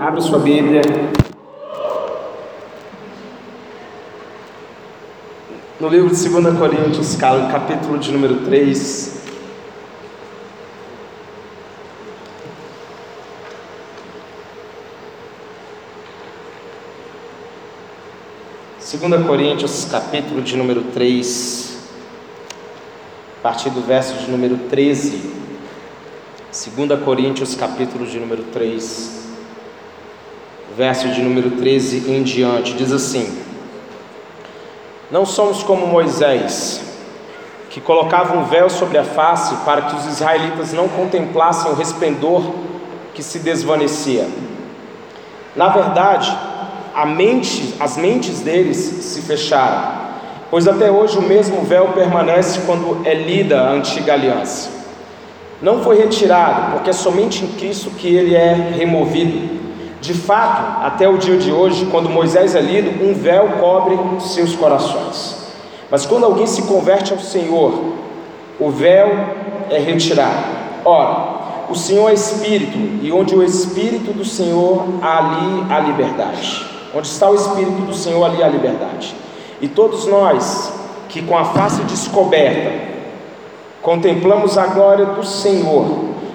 Abra sua Bíblia. No livro de 2 Coríntios, capítulo de número 3. Segunda Coríntios, capítulo de número 3, a partir do verso de número 13. 2 Coríntios, capítulo de número 3, verso de número 13 em diante, diz assim: Não somos como Moisés, que colocava um véu sobre a face para que os israelitas não contemplassem o resplendor que se desvanecia. Na verdade, mente, as mentes deles se fecharam, pois até hoje o mesmo véu permanece quando é lida a antiga aliança não foi retirado, porque é somente em Cristo que ele é removido. De fato, até o dia de hoje, quando Moisés é lido, um véu cobre seus corações. Mas quando alguém se converte ao Senhor, o véu é retirado. Ora, o Senhor é Espírito, e onde o Espírito do Senhor, ali há liberdade. Onde está o Espírito do Senhor, ali há liberdade. E todos nós que com a face descoberta Contemplamos a glória do Senhor,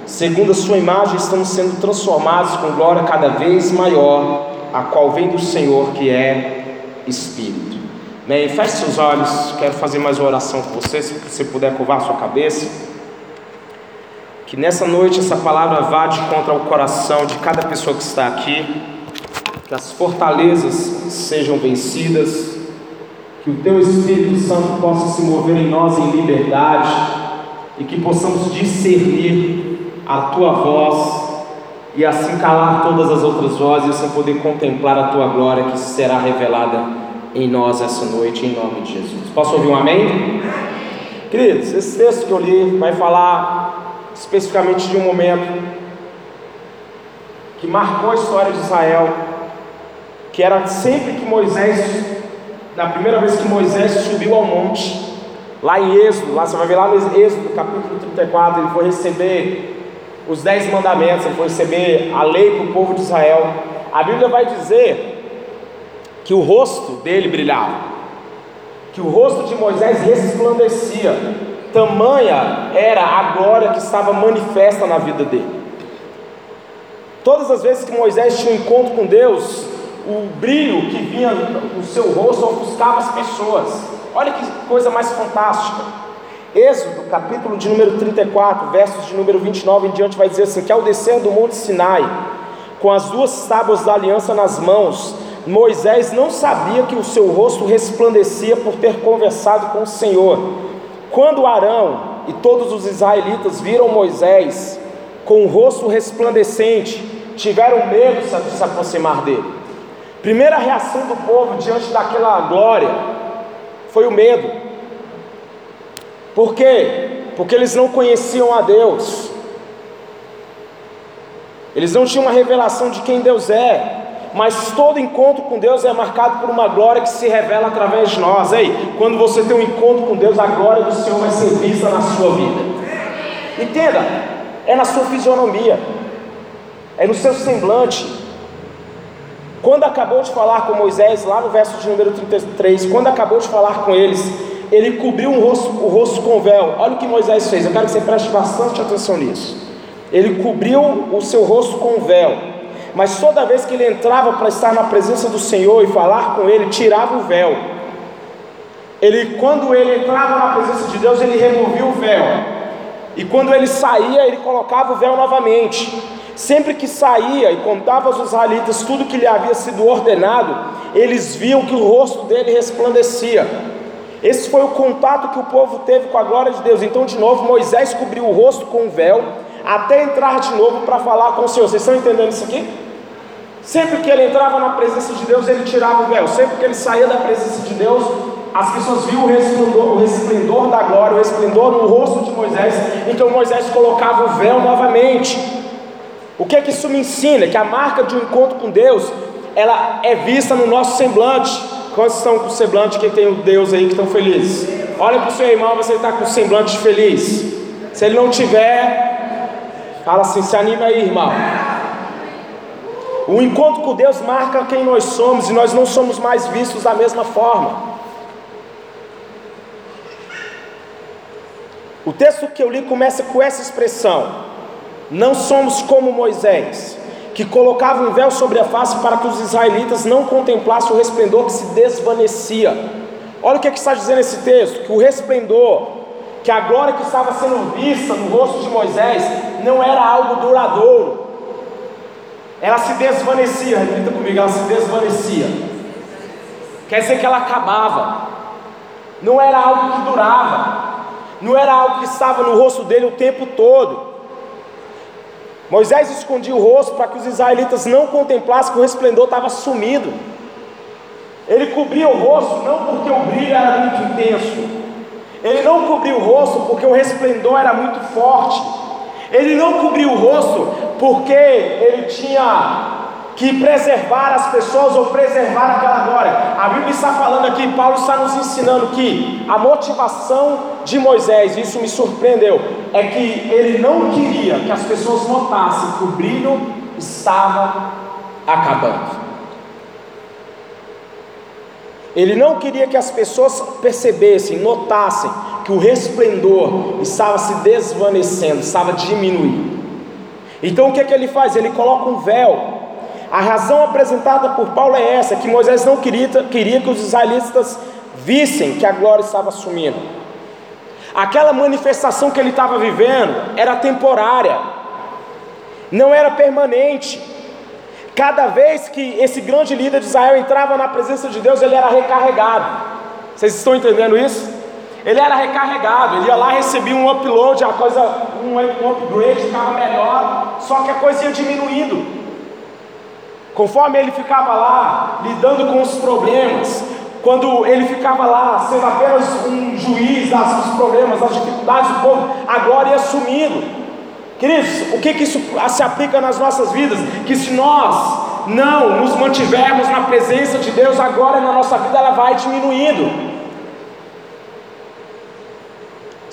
segundo a Sua imagem, estamos sendo transformados com glória cada vez maior, a qual vem do Senhor, que é Espírito. Amém? Feche seus olhos, quero fazer mais uma oração com você, se você puder curvar sua cabeça. Que nessa noite essa palavra vá de contra o coração de cada pessoa que está aqui, que as fortalezas sejam vencidas, que o Teu Espírito Santo possa se mover em nós em liberdade e que possamos discernir a tua voz e assim calar todas as outras vozes e assim poder contemplar a tua glória que será revelada em nós essa noite, em nome de Jesus. Posso ouvir um amém? Queridos, esse texto que eu li vai falar especificamente de um momento que marcou a história de Israel, que era sempre que Moisés, na primeira vez que Moisés subiu ao monte, Lá em Êxodo, lá você vai ver lá no Êxodo, capítulo 34, ele foi receber os dez mandamentos, ele foi receber a lei para o povo de Israel. A Bíblia vai dizer que o rosto dele brilhava, que o rosto de Moisés resplandecia, tamanha era a glória que estava manifesta na vida dele. Todas as vezes que Moisés tinha um encontro com Deus, o brilho que vinha no seu rosto ofuscava as pessoas. Olha que coisa mais fantástica. Êxodo, capítulo de número 34, versos de número 29 em diante, vai dizer assim: que ao descer do monte Sinai, com as duas tábuas da aliança nas mãos, Moisés não sabia que o seu rosto resplandecia por ter conversado com o Senhor. Quando Arão e todos os israelitas viram Moisés com o rosto resplandecente, tiveram medo de se aproximar dele. Primeira reação do povo diante daquela glória foi o medo. Por quê? Porque eles não conheciam a Deus. Eles não tinham uma revelação de quem Deus é. Mas todo encontro com Deus é marcado por uma glória que se revela através de nós. Ei, quando você tem um encontro com Deus, a glória do Senhor vai ser vista na sua vida. Entenda, é na sua fisionomia, é no seu semblante, quando acabou de falar com Moisés, lá no verso de número 33, quando acabou de falar com eles, ele cobriu o rosto, o rosto com véu. Olha o que Moisés fez, eu quero que você preste bastante atenção nisso. Ele cobriu o seu rosto com véu, mas toda vez que ele entrava para estar na presença do Senhor e falar com ele, tirava o véu. Ele, quando ele entrava na presença de Deus, ele removia o véu, e quando ele saía, ele colocava o véu novamente. Sempre que saía e contava aos israelitas tudo que lhe havia sido ordenado, eles viam que o rosto dele resplandecia. Esse foi o contato que o povo teve com a glória de Deus. Então, de novo, Moisés cobriu o rosto com um véu, até entrar de novo para falar com o Senhor. Vocês estão entendendo isso aqui? Sempre que ele entrava na presença de Deus, ele tirava o véu. Sempre que ele saía da presença de Deus, as pessoas viam o resplendor, o resplendor da glória, o resplendor no rosto de Moisés. Então Moisés colocava o véu novamente. O que é que isso me ensina? Que a marca de um encontro com Deus, ela é vista no nosso semblante. Quantos estão com semblante? Quem tem o Deus aí que estão felizes? Olha para o seu irmão, você está com semblante feliz. Se ele não tiver, fala assim: se anima aí, irmão. O encontro com Deus marca quem nós somos e nós não somos mais vistos da mesma forma. O texto que eu li começa com essa expressão: Não somos como Moisés, que colocava um véu sobre a face para que os israelitas não contemplassem o resplendor que se desvanecia. Olha o que, é que está dizendo esse texto: que o resplendor, que a glória que estava sendo vista no rosto de Moisés, não era algo duradouro, ela se desvanecia, repita comigo, ela se desvanecia. Quer dizer que ela acabava, não era algo que durava, não era algo que estava no rosto dele o tempo todo. Moisés escondia o rosto para que os israelitas não contemplassem que o resplendor estava sumido. Ele cobria o rosto não porque o brilho era muito intenso, ele não cobria o rosto porque o resplendor era muito forte, ele não cobriu o rosto porque ele tinha que preservar as pessoas ou preservar aquela glória. A Bíblia está falando aqui, Paulo está nos ensinando que a motivação de Moisés, isso me surpreendeu, é que ele não queria que as pessoas notassem que o brilho estava acabando. Ele não queria que as pessoas percebessem, notassem que o resplendor estava se desvanecendo, estava diminuindo. Então o que é que ele faz? Ele coloca um véu. A razão apresentada por Paulo é essa: que Moisés não queria, queria que os israelitas vissem que a glória estava sumindo. Aquela manifestação que ele estava vivendo era temporária, não era permanente. Cada vez que esse grande líder de Israel entrava na presença de Deus, ele era recarregado. Vocês estão entendendo isso? Ele era recarregado, ele ia lá recebia um upload, a coisa, um, upgrade, ficava melhor, só que a coisa ia diminuindo. Conforme ele ficava lá, lidando com os problemas, quando ele ficava lá, sendo apenas um juiz dos problemas, das dificuldades do povo, a glória ia sumindo. Queridos, o que, que isso se aplica nas nossas vidas? Que se nós não nos mantivermos na presença de Deus, a glória na nossa vida ela vai diminuindo.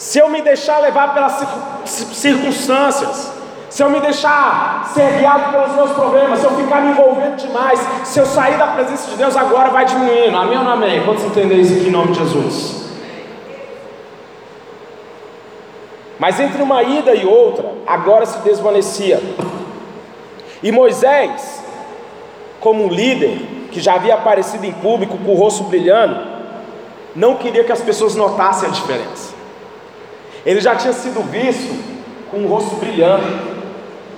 se eu me deixar levar pelas circunstâncias, se eu me deixar ser guiado pelos meus problemas, se eu ficar me envolvendo demais, se eu sair da presença de Deus, agora vai diminuindo. Amém ou não amém? Quantos entendem isso aqui em nome de Jesus? Mas entre uma ida e outra, agora se desvanecia. E Moisés, como líder, que já havia aparecido em público com o rosto brilhando, não queria que as pessoas notassem a diferença. Ele já tinha sido visto com o rosto brilhando.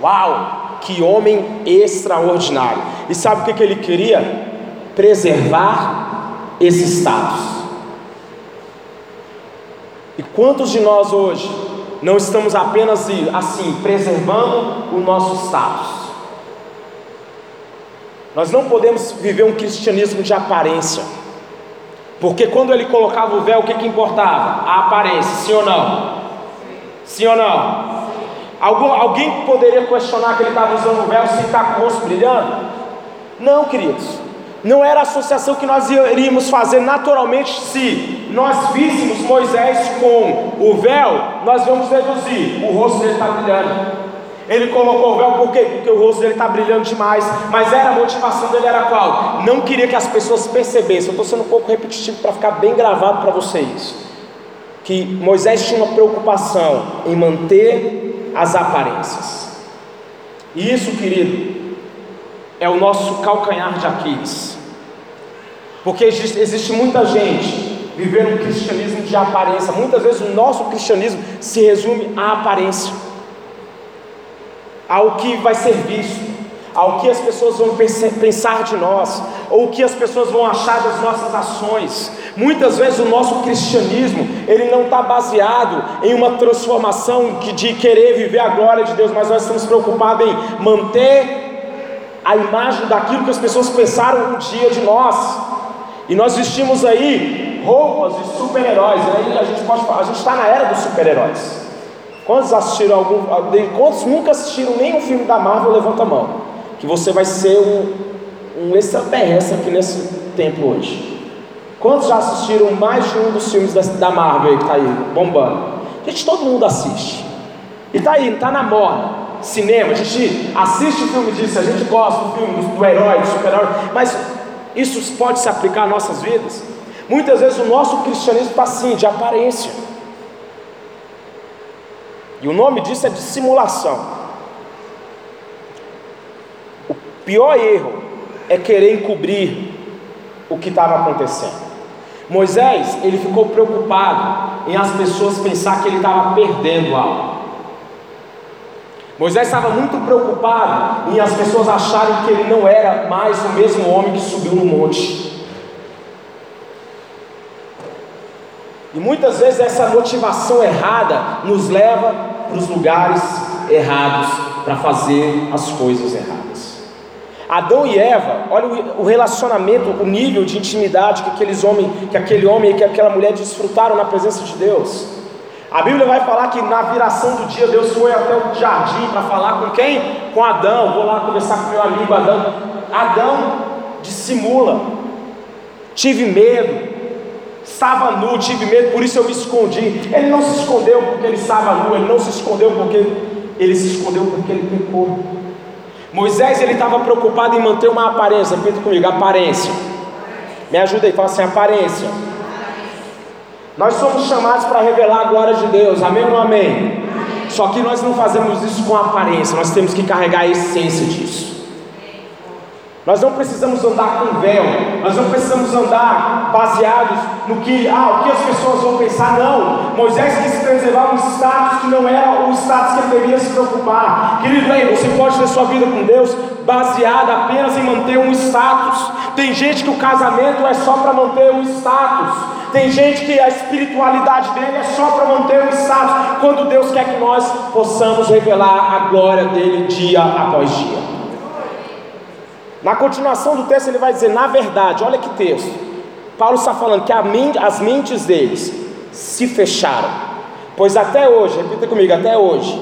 Uau, que homem extraordinário! E sabe o que, que ele queria? Preservar esse status. E quantos de nós hoje não estamos apenas assim, preservando o nosso status? Nós não podemos viver um cristianismo de aparência. Porque quando ele colocava o véu, o que, que importava? A aparência, sim ou não? Sim ou não? Algum, alguém poderia questionar que ele estava usando o véu sem estar com o rosto brilhando? Não, queridos. Não era a associação que nós iríamos fazer naturalmente se nós víssemos Moisés com o véu, nós vamos deduzir, o rosto dele está brilhando. Ele colocou o véu por quê? Porque o rosto dele está brilhando demais. Mas era a motivação dele era qual? Não queria que as pessoas percebessem. Eu estou sendo um pouco repetitivo para ficar bem gravado para vocês. Que Moisés tinha uma preocupação em manter as aparências. E isso, querido, é o nosso calcanhar de Aquiles. Porque existe, muita gente vivendo um cristianismo de aparência. Muitas vezes o nosso cristianismo se resume à aparência ao que vai ser visto, ao que as pessoas vão pensar de nós, ou o que as pessoas vão achar das nossas ações. Muitas vezes o nosso cristianismo ele não está baseado em uma transformação de querer viver a glória de Deus, mas nós estamos preocupados em manter a imagem daquilo que as pessoas pensaram um dia de nós. E nós vestimos aí roupas de super-heróis. Aí a gente pode a gente está na era dos super-heróis. Quantos assistiram algum. Quantos nunca assistiram nenhum filme da Marvel? Levanta a mão. Que você vai ser um, um extraterrestre aqui nesse tempo hoje. Quantos já assistiram mais de um dos filmes da, Marvel que está aí, bombando? Gente, todo mundo assiste. E está aí, está na moda. cinema, a gente assiste filme disso, a gente gosta do filme do, do herói, do super-herói, mas isso pode se aplicar às nossas vidas? Muitas vezes o nosso cristianismo está assim, de aparência. E o nome disso é dissimulação. O pior erro é querer encobrir o que estava acontecendo. Moisés, ele ficou preocupado em as pessoas pensar que ele estava perdendo algo. Moisés estava muito preocupado em as pessoas acharem que ele não era mais o mesmo homem que subiu no monte. E muitas vezes essa motivação errada nos leva para os lugares errados para fazer as coisas erradas. Adão e Eva, olha o relacionamento, o nível de intimidade que aqueles homens, que aquele homem e que aquela mulher desfrutaram na presença de Deus. A Bíblia vai falar que na viração do dia Deus foi até o jardim para falar com quem? Com Adão. Vou lá conversar com meu amigo Adão. Adão dissimula. Tive medo, estava nu, tive medo, por isso eu me escondi. Ele não se escondeu porque ele estava nu, ele não se escondeu porque ele se escondeu porque ele pecou. Moisés ele estava preocupado em manter uma aparência, repita comigo, aparência. Me ajuda aí, fala assim, aparência. Nós somos chamados para revelar a glória de Deus, amém ou não amém? Só que nós não fazemos isso com aparência, nós temos que carregar a essência disso. Nós não precisamos andar com véu, nós não precisamos andar baseados no que, ah, o que as pessoas vão pensar, não. Moisés quis preservar um status que não era o status que ele deveria se preocupar. Querido, aí, você pode ter sua vida com Deus baseada apenas em manter um status. Tem gente que o casamento é só para manter um status. Tem gente que a espiritualidade dele é só para manter um status. Quando Deus quer que nós possamos revelar a glória dele dia após dia. Na continuação do texto, ele vai dizer: na verdade, olha que texto. Paulo está falando que as mentes deles se fecharam, pois até hoje, repita comigo, até hoje,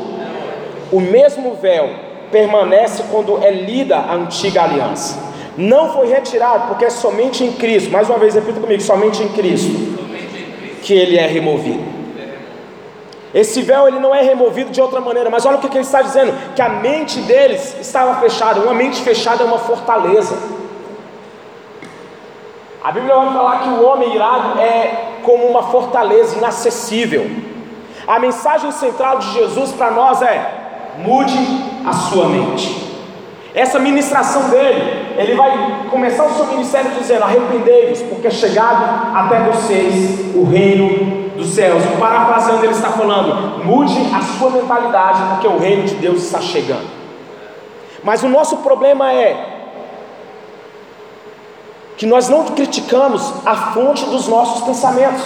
o mesmo véu permanece quando é lida a antiga aliança. Não foi retirado, porque é somente em Cristo, mais uma vez, repita comigo: somente em Cristo, que ele é removido. Esse véu ele não é removido de outra maneira, mas olha o que, ele está dizendo: que a mente deles estava fechada. Uma mente fechada é uma fortaleza. A Bíblia vai falar que o homem irado é como uma fortaleza inacessível. A mensagem central de Jesus para nós é: mude a sua mente. Essa ministração dele, ele vai começar o seu ministério dizendo: arrependei-vos, porque é chegado até vocês o reino dos céus. Parafraseando, ele está falando: mude a sua mentalidade, porque o reino de Deus está chegando. Mas o nosso problema é que nós não criticamos a fonte dos nossos pensamentos.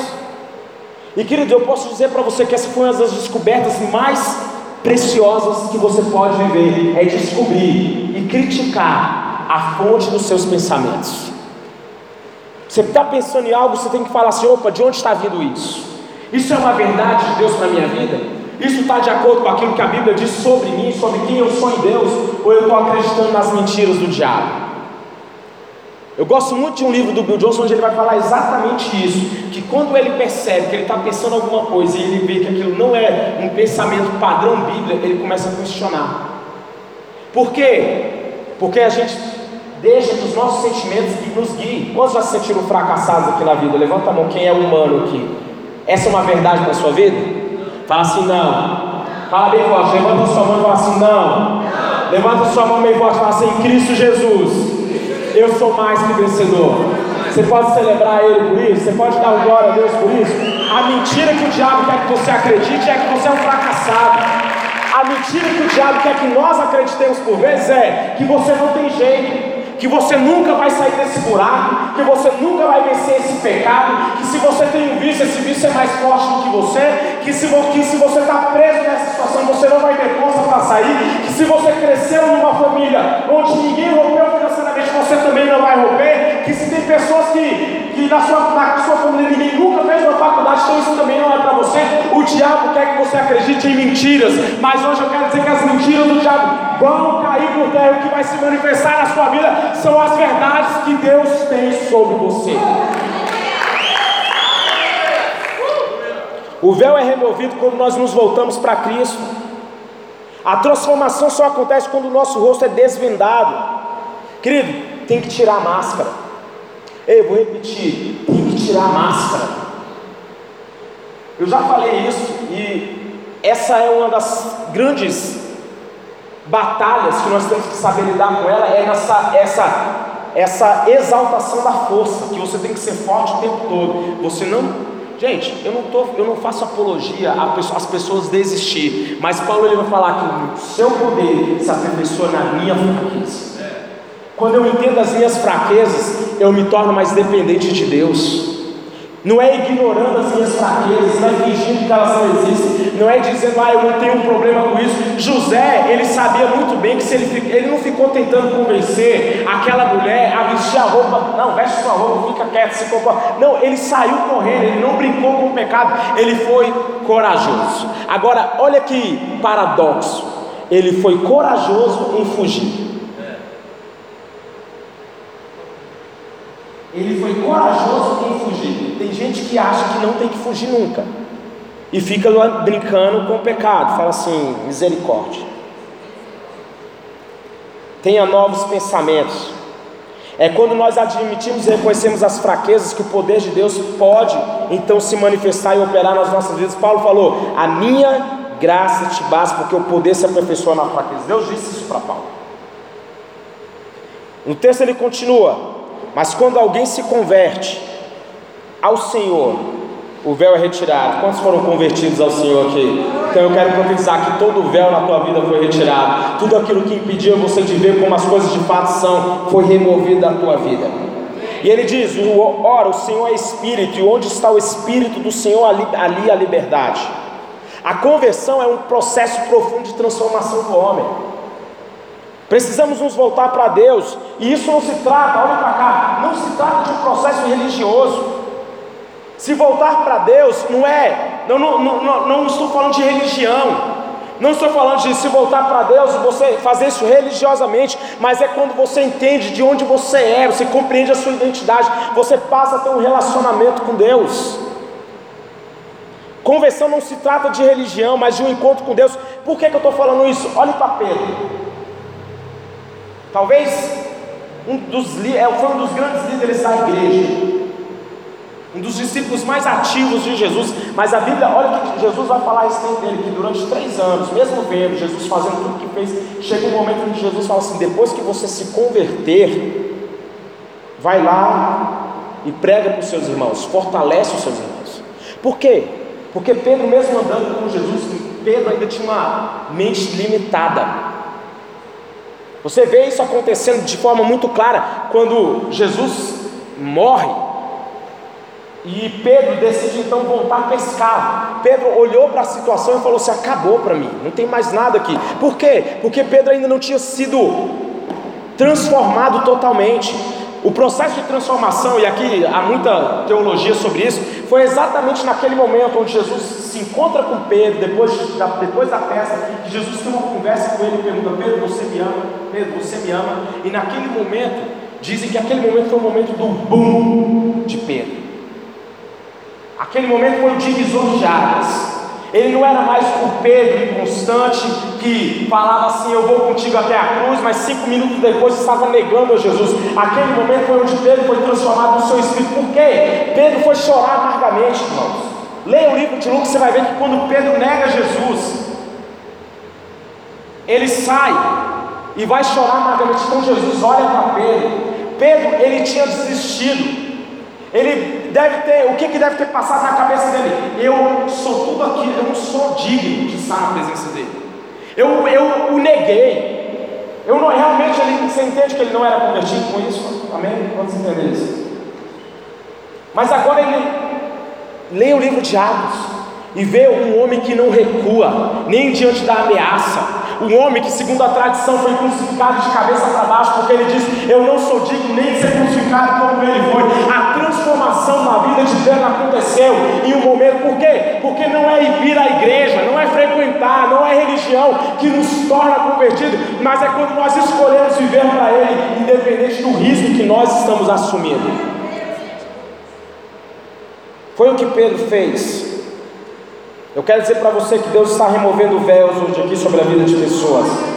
E querido, eu posso dizer para você que essa foi uma das descobertas mais preciosas que você pode viver, é descobrir e criticar a fonte dos seus pensamentos. Você está pensando em algo, você tem que falar assim: opa, de onde está vindo isso? Isso é uma verdade de Deus para a minha vida? Isso está de acordo com aquilo que a Bíblia diz sobre mim, sobre quem eu sou em Deus? Ou eu estou acreditando nas mentiras do diabo? Eu gosto muito de um livro do Bill Johnson onde ele vai falar exatamente isso: que quando ele percebe que ele está pensando alguma coisa e ele vê que aquilo não é um pensamento padrão Bíblia, ele começa a questionar. Por quê? Porque a gente deixa que os nossos sentimentos nos guiem. Quantos já se sentiram fracassados aqui na vida? Levanta a mão, quem é humano aqui? Essa é uma verdade para a sua vida? Fala assim, não. Fala bem forte, levanta sua mão e fala assim, não. Levanta sua mão bem forte e fala assim, em Cristo Jesus, eu sou mais que vencedor. Você pode celebrar Ele por isso? Você pode dar glória a Deus por isso? A mentira que o diabo quer que você acredite é que você é um fracassado. A mentira que o diabo quer que nós acreditemos por vezes é que você não tem jeito que você nunca vai sair desse buraco, que você nunca vai vencer esse pecado, que se você tem um vício, esse vício é mais forte do que você, que se, que se você está preso nessa situação, você não vai ter força para sair, que se você cresceu numa família onde ninguém rompeu financeiramente, você também não vai romper, que se tem pessoas que, que na, sua, na sua família ninguém nunca fez uma faculdade, então isso também não é para você, o diabo quer que você acredite em mentiras, mas hoje eu quero dizer que as mentiras do diabo vão cair por terra, o que vai se manifestar na sua vida são as verdades que Deus tem sobre você. O véu é removido quando nós nos voltamos para Cristo. A transformação só acontece quando o nosso rosto é desvendado. Querido, tem que tirar a máscara. Ei, vou repetir: tem que tirar a máscara. Eu já falei isso e essa é uma das grandes batalhas que nós temos que saber lidar com ela é nessa essa essa exaltação da força, que você tem que ser forte o tempo todo. Você não Gente, eu não, tô, eu não faço apologia às pessoas desistir, mas Paulo ele vai falar que o seu poder se aperfeiçoa na minha fraqueza. Quando eu entendo as minhas fraquezas, eu me torno mais dependente de Deus não é ignorando as minhas fraquezas, não é fingindo que elas não existem, não é dizendo, ah, eu não tenho um problema com isso. José, ele sabia muito bem que se ele, ele não ficou tentando convencer aquela mulher a vestir a roupa, não, veste sua roupa, fica quieto, se comporta. Não, ele saiu correndo, ele não brincou com o pecado, ele foi corajoso. Agora, olha que paradoxo, ele foi corajoso em fugir. Corajoso em fugir. Tem gente que acha que não tem que fugir nunca. E fica brincando com o pecado. Fala assim: misericórdia. Tenha novos pensamentos. É quando nós admitimos e reconhecemos as fraquezas que o poder de Deus pode então se manifestar e operar nas nossas vidas. Paulo falou: A minha graça te basta, porque o poder se aperfeiçoa na fraqueza. Deus disse isso para Paulo. No texto ele continua: mas quando alguém se converte ao Senhor, o véu é retirado. Quantos foram convertidos ao Senhor aqui? Então eu quero profetizar que todo o véu na tua vida foi retirado. Tudo aquilo que impedia você de ver como as coisas de fato são, foi removido da tua vida. E ele diz: Ora, o Senhor é Espírito, e onde está o Espírito do Senhor, ali, ali a liberdade. A conversão é um processo profundo de transformação do homem. Precisamos nos voltar para Deus, e isso não se trata, olha para cá, não se trata de um processo religioso. Se voltar para Deus não é, não, não, não, não estou falando de religião, não estou falando de se voltar para Deus você fazer isso religiosamente, mas é quando você entende de onde você é, você compreende a sua identidade, você passa a ter um relacionamento com Deus. Conversão não se trata de religião, mas de um encontro com Deus. Por que, que eu estou falando isso? Olhe para Pedro. Talvez um dos, é, foi um dos grandes líderes da igreja, um dos discípulos mais ativos de Jesus, mas a Bíblia, olha que Jesus vai falar respeito dele, que durante três anos, mesmo vendo Jesus fazendo tudo o que fez, chega um momento em que Jesus fala assim: depois que você se converter, vai lá e prega para os seus irmãos, fortalece os seus irmãos. Por quê? Porque Pedro, mesmo andando com Jesus, Pedro ainda tinha uma mente limitada. Você vê isso acontecendo de forma muito clara quando Jesus morre e Pedro decide então voltar a pescar. Pedro olhou para a situação e falou assim: acabou para mim, não tem mais nada aqui. Por quê? Porque Pedro ainda não tinha sido transformado totalmente. O processo de transformação, e aqui há muita teologia sobre isso, foi exatamente naquele momento onde Jesus se encontra com Pedro, depois da, depois da festa, que Jesus tem uma conversa com ele e pergunta: Pedro, você me ama? Pedro, você me ama? E naquele momento, dizem que aquele momento foi o momento do boom de Pedro. Aquele momento foi o divisor de águas. Ele não era mais o Pedro inconstante que falava assim: Eu vou contigo até a cruz, mas cinco minutos depois estava negando a Jesus. Aquele momento foi onde Pedro foi transformado no seu espírito. Por quê? Pedro foi chorar amargamente, irmãos. Leia o livro de Lucas, você vai ver que quando Pedro nega Jesus, ele sai e vai chorar amargamente. Então Jesus olha para Pedro. Pedro, ele tinha desistido. Ele deve ter, o que, que deve ter passado na cabeça dele? Eu sou tudo aquilo, eu não sou digno de estar na presença dele. Eu, eu o neguei. Eu não realmente ele, você entende que ele não era convertido com isso? Amém? Quantos entendem isso? Mas agora ele lê o livro de Atos e vê um homem que não recua, nem diante da ameaça, um homem que, segundo a tradição, foi crucificado de cabeça para baixo, porque ele diz: Eu não sou digno nem de ser crucificado como ele foi. Transformação na vida de Pedro aconteceu em um momento, por quê? Porque não é vir à igreja, não é frequentar, não é religião que nos torna convertidos, mas é quando nós escolhemos viver para Ele, independente do risco que nós estamos assumindo. Foi o que Pedro fez. Eu quero dizer para você que Deus está removendo véus hoje aqui sobre a vida de pessoas.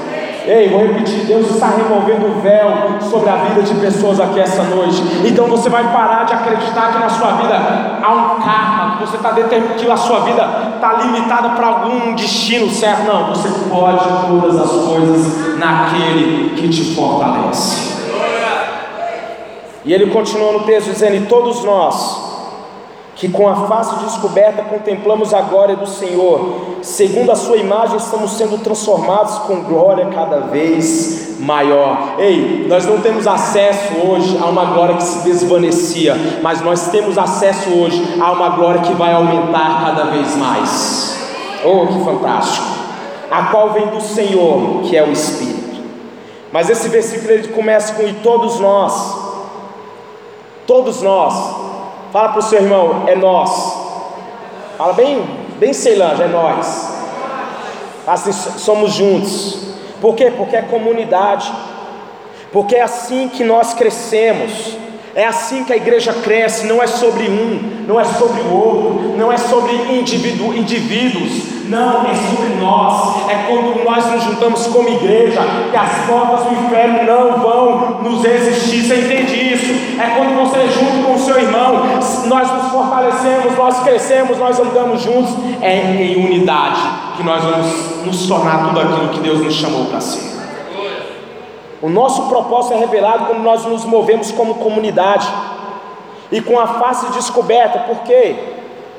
Ei, vou repetir: Deus está removendo o véu sobre a vida de pessoas aqui essa noite. Então você vai parar de acreditar que na sua vida há um karma, que você está determinando que a sua vida está limitada para algum destino certo. Não, você pode todas as coisas naquele que te fortalece. E ele continua no texto dizendo: E todos nós que com a face descoberta contemplamos a glória do Senhor, segundo a Sua imagem estamos sendo transformados com glória cada vez maior. Ei, nós não temos acesso hoje a uma glória que se desvanecia, mas nós temos acesso hoje a uma glória que vai aumentar cada vez mais. Oh, que fantástico! A qual vem do Senhor, que é o Espírito. Mas esse versículo ele começa com: E todos nós, todos nós, Fala para o seu irmão, é nós. Fala bem, bem Ceilândia, é nós. Assim somos juntos. Por quê? Porque é comunidade. Porque é assim que nós crescemos. É assim que a igreja cresce, não é sobre um, não é sobre o outro, não é sobre indivíduo, indivíduos, não, é sobre nós. É quando nós nos juntamos como igreja que as portas do inferno não vão nos resistir. Você entende isso? É quando você junto com o seu irmão, nós nos fortalecemos, nós crescemos, nós andamos juntos. É em unidade que nós vamos nos tornar tudo aquilo que Deus nos chamou para ser. O nosso propósito é revelado quando nós nos movemos como comunidade e com a face descoberta, por quê?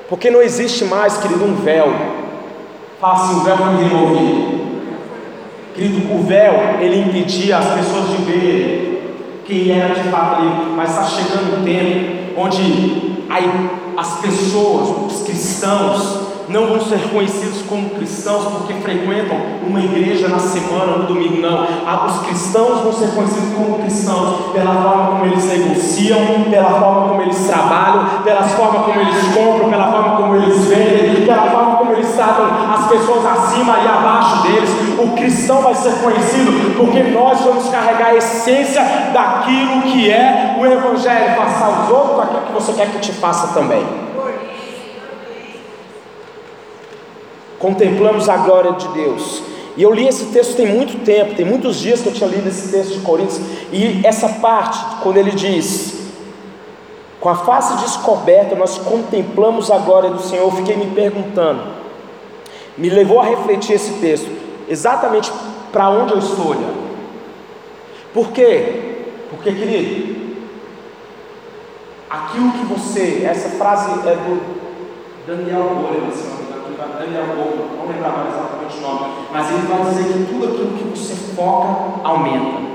Porque não existe mais, querido, um véu. Assim: o véu foi removido. Querido, o véu ele impedia as pessoas de verem quem era de fato ali, mas está chegando um tempo onde as pessoas, os cristãos, não vão ser conhecidos como cristãos porque frequentam uma igreja na semana, no domingo, não. Ah, os cristãos vão ser conhecidos como cristãos pela forma como eles negociam, pela forma como eles trabalham, pela forma como eles compram, pela forma como eles vendem, pela forma como eles pessoas acima e abaixo deles. O cristão vai ser conhecido porque nós vamos carregar a essência daquilo que é o Evangelho, passar aos outros aquilo que você quer que te faça também. contemplamos a glória de Deus. E eu li esse texto tem muito tempo, tem muitos dias que eu tinha lido esse texto de Coríntios, e essa parte, quando ele diz: Com a face descoberta, nós contemplamos a glória do Senhor, eu fiquei me perguntando, me levou a refletir esse texto, exatamente para onde eu estou olhando. Por quê? Porque, querido, aquilo que você, essa frase é do Daniel Goleman, Daniel Goleman, não mais exatamente o nome, mas ele vai dizer que tudo aquilo que você foca aumenta.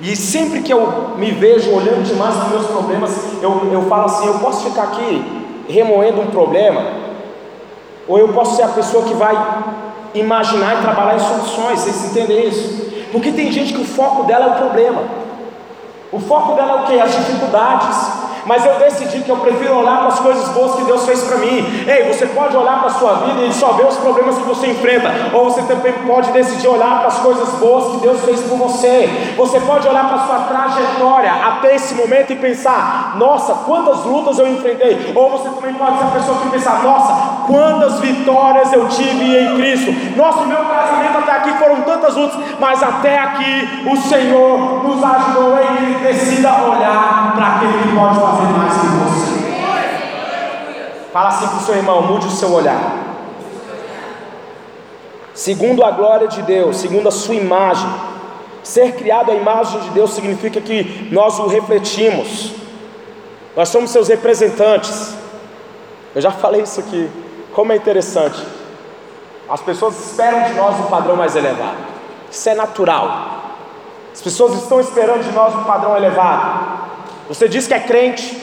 E sempre que eu me vejo olhando demais para meus problemas, eu, eu falo assim: eu posso ficar aqui remoendo um problema, ou eu posso ser a pessoa que vai imaginar e trabalhar em soluções. Vocês entendem isso? Porque tem gente que o foco dela é o problema, o foco dela é o que? As dificuldades mas eu decidi que eu prefiro olhar para as coisas boas que Deus fez para mim. Ei, você pode olhar para a sua vida e só ver os problemas que você enfrenta, ou você também pode decidir olhar para as coisas boas que Deus fez por você. Você pode olhar para a sua trajetória até esse momento e pensar: nossa, quantas lutas eu enfrentei. Ou você também pode ser a pessoa que pensar: nossa, quantas vitórias eu tive em Cristo. Nossa, o meu casamento até foram tantas lutas, mas até aqui o Senhor nos ajudou em Ele. Decida olhar para aquele que pode fazer mais que você. Fala assim para o seu irmão, mude o seu olhar. Segundo a glória de Deus, segundo a sua imagem. Ser criado à imagem de Deus significa que nós o refletimos. Nós somos seus representantes. Eu já falei isso aqui. Como é interessante. As pessoas esperam de nós um padrão mais elevado. Isso é natural. As pessoas estão esperando de nós um padrão elevado. Você diz que é crente,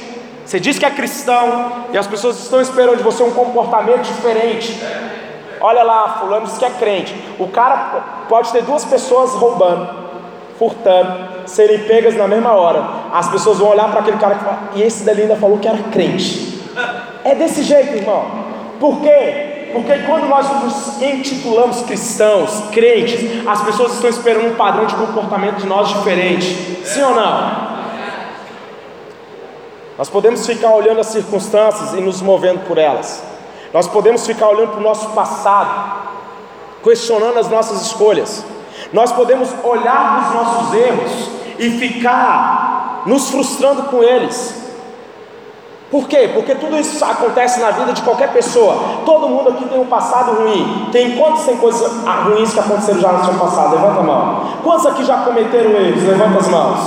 você diz que é cristão, e as pessoas estão esperando de você um comportamento diferente. Olha lá, fulano diz que é crente. O cara pode ter duas pessoas roubando, furtando, serem pegas na mesma hora. As pessoas vão olhar para aquele cara que fala, e esse dali ainda falou que era crente. É desse jeito, irmão. Por quê? Porque quando nós nos intitulamos cristãos, crentes, as pessoas estão esperando um padrão de comportamento de nós diferente. Sim ou não? Nós podemos ficar olhando as circunstâncias e nos movendo por elas, Nós podemos ficar olhando para o nosso passado, questionando as nossas escolhas. Nós podemos olhar para os nossos erros e ficar nos frustrando com eles. Por quê? Porque tudo isso acontece na vida de qualquer pessoa. Todo mundo aqui tem um passado ruim. Tem quantos tem coisas ruins que aconteceram já no seu passado? Levanta a mão. Quantos aqui já cometeram erros? Levanta as mãos.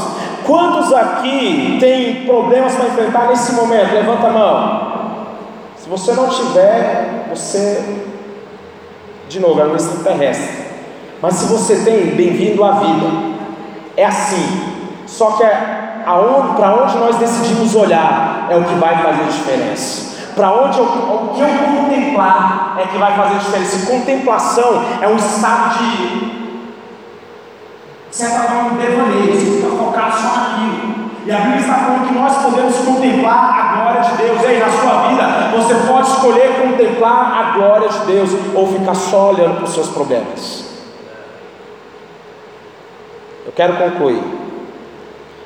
Quantos aqui têm problemas para enfrentar nesse momento? Levanta a mão. Se você não tiver, você, de novo, é um extraterrestre. Mas se você tem, bem-vindo à vida. É assim. Só que é para onde nós decidimos olhar é o que vai fazer diferença. Para onde eu, o que eu contemplar é que vai fazer diferença. Contemplação é um estado de certa forma, um devaneio, você fica focado só naquilo. E a Bíblia está falando que nós podemos contemplar a glória de Deus. Ei, na sua vida, você pode escolher contemplar a glória de Deus ou ficar só olhando para os seus problemas. Eu quero concluir.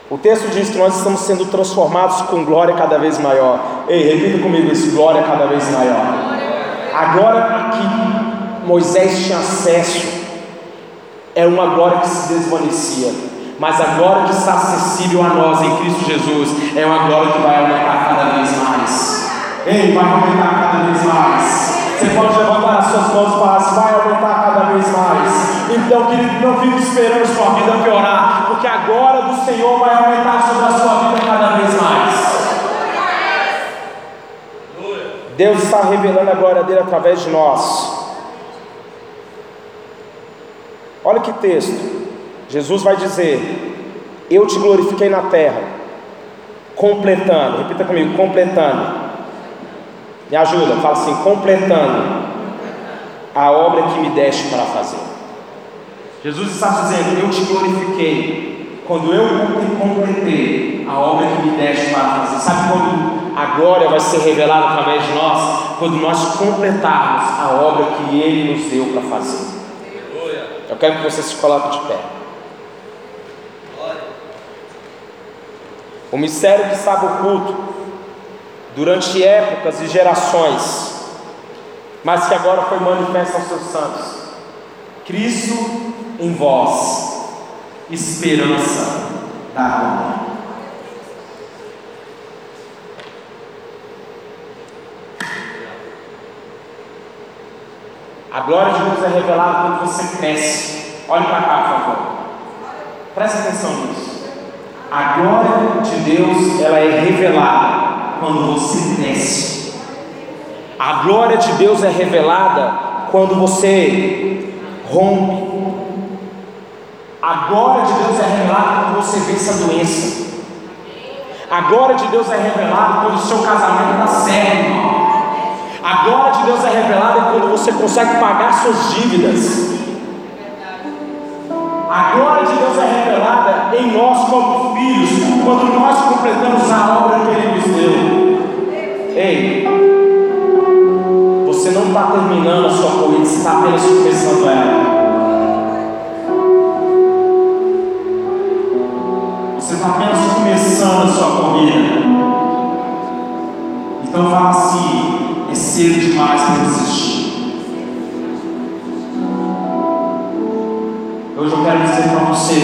O texto diz que nós estamos sendo transformados com glória cada vez maior. Ei, repita comigo isso: glória cada vez maior. A glória que Moisés tinha acesso é uma glória que se desvanecia, mas a glória que está acessível a nós em Cristo Jesus é uma glória que vai aumentar cada vez mais. Ei, vai aumentar cada vez mais. Você pode levantar as suas mãos para as vai aumentar. Então, querido, não fique esperando sua vida piorar, porque a glória do Senhor vai aumentar sobre a sua vida cada vez mais. Deus está revelando a glória dele através de nós. Olha que texto. Jesus vai dizer: Eu te glorifiquei na terra, completando, repita comigo, completando. Me ajuda, fala assim: completando a obra que me deste para fazer. Jesus está dizendo: Eu te glorifiquei quando eu completei a obra que me deste para fazer. Sabe quando a glória vai ser revelada através de nós? Quando nós completarmos a obra que Ele nos deu para fazer. Eu quero que você se coloque de pé. O mistério que estava oculto durante épocas e gerações, mas que agora foi manifesto aos seus santos. Cristo em vós, esperança da alma. A glória de Deus é revelada quando você cresce. Olhe para cá, por favor. Presta atenção nisso. A glória de Deus ela é revelada quando você cresce. A glória de Deus é revelada quando você rompe. A glória de Deus é revelada quando você vence a doença. A glória de Deus é revelada quando o seu casamento dá certo, a glória de Deus é revelada quando você consegue pagar suas dívidas. A glória de Deus é revelada em nós como filhos, quando nós completamos a obra que Ele nos deu. Ei, você não está terminando a sua corrida, você está apenas começando ela. Começando a sua corrida. Então fala assim é cedo demais para desistir. Hoje eu quero dizer para você,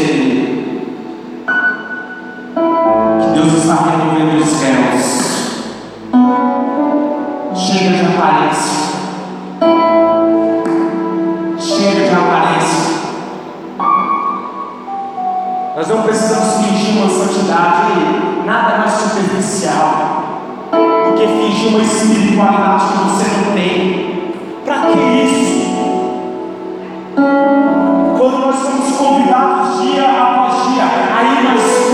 que Deus está removendo os céus. Chega de aparência. Chega de aparência. Nós não precisamos fingir uma santidade nada mais superficial que fingir uma espiritualidade que você não tem. Para que isso? Quando nós somos convidados dia após dia a ir mais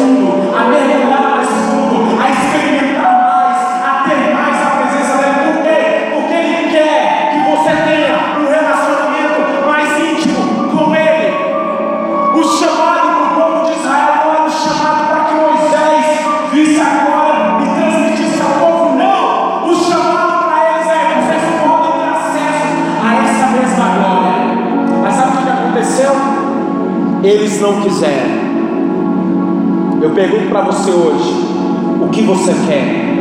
eles não quiserem. Eu pergunto para você hoje: o que você quer?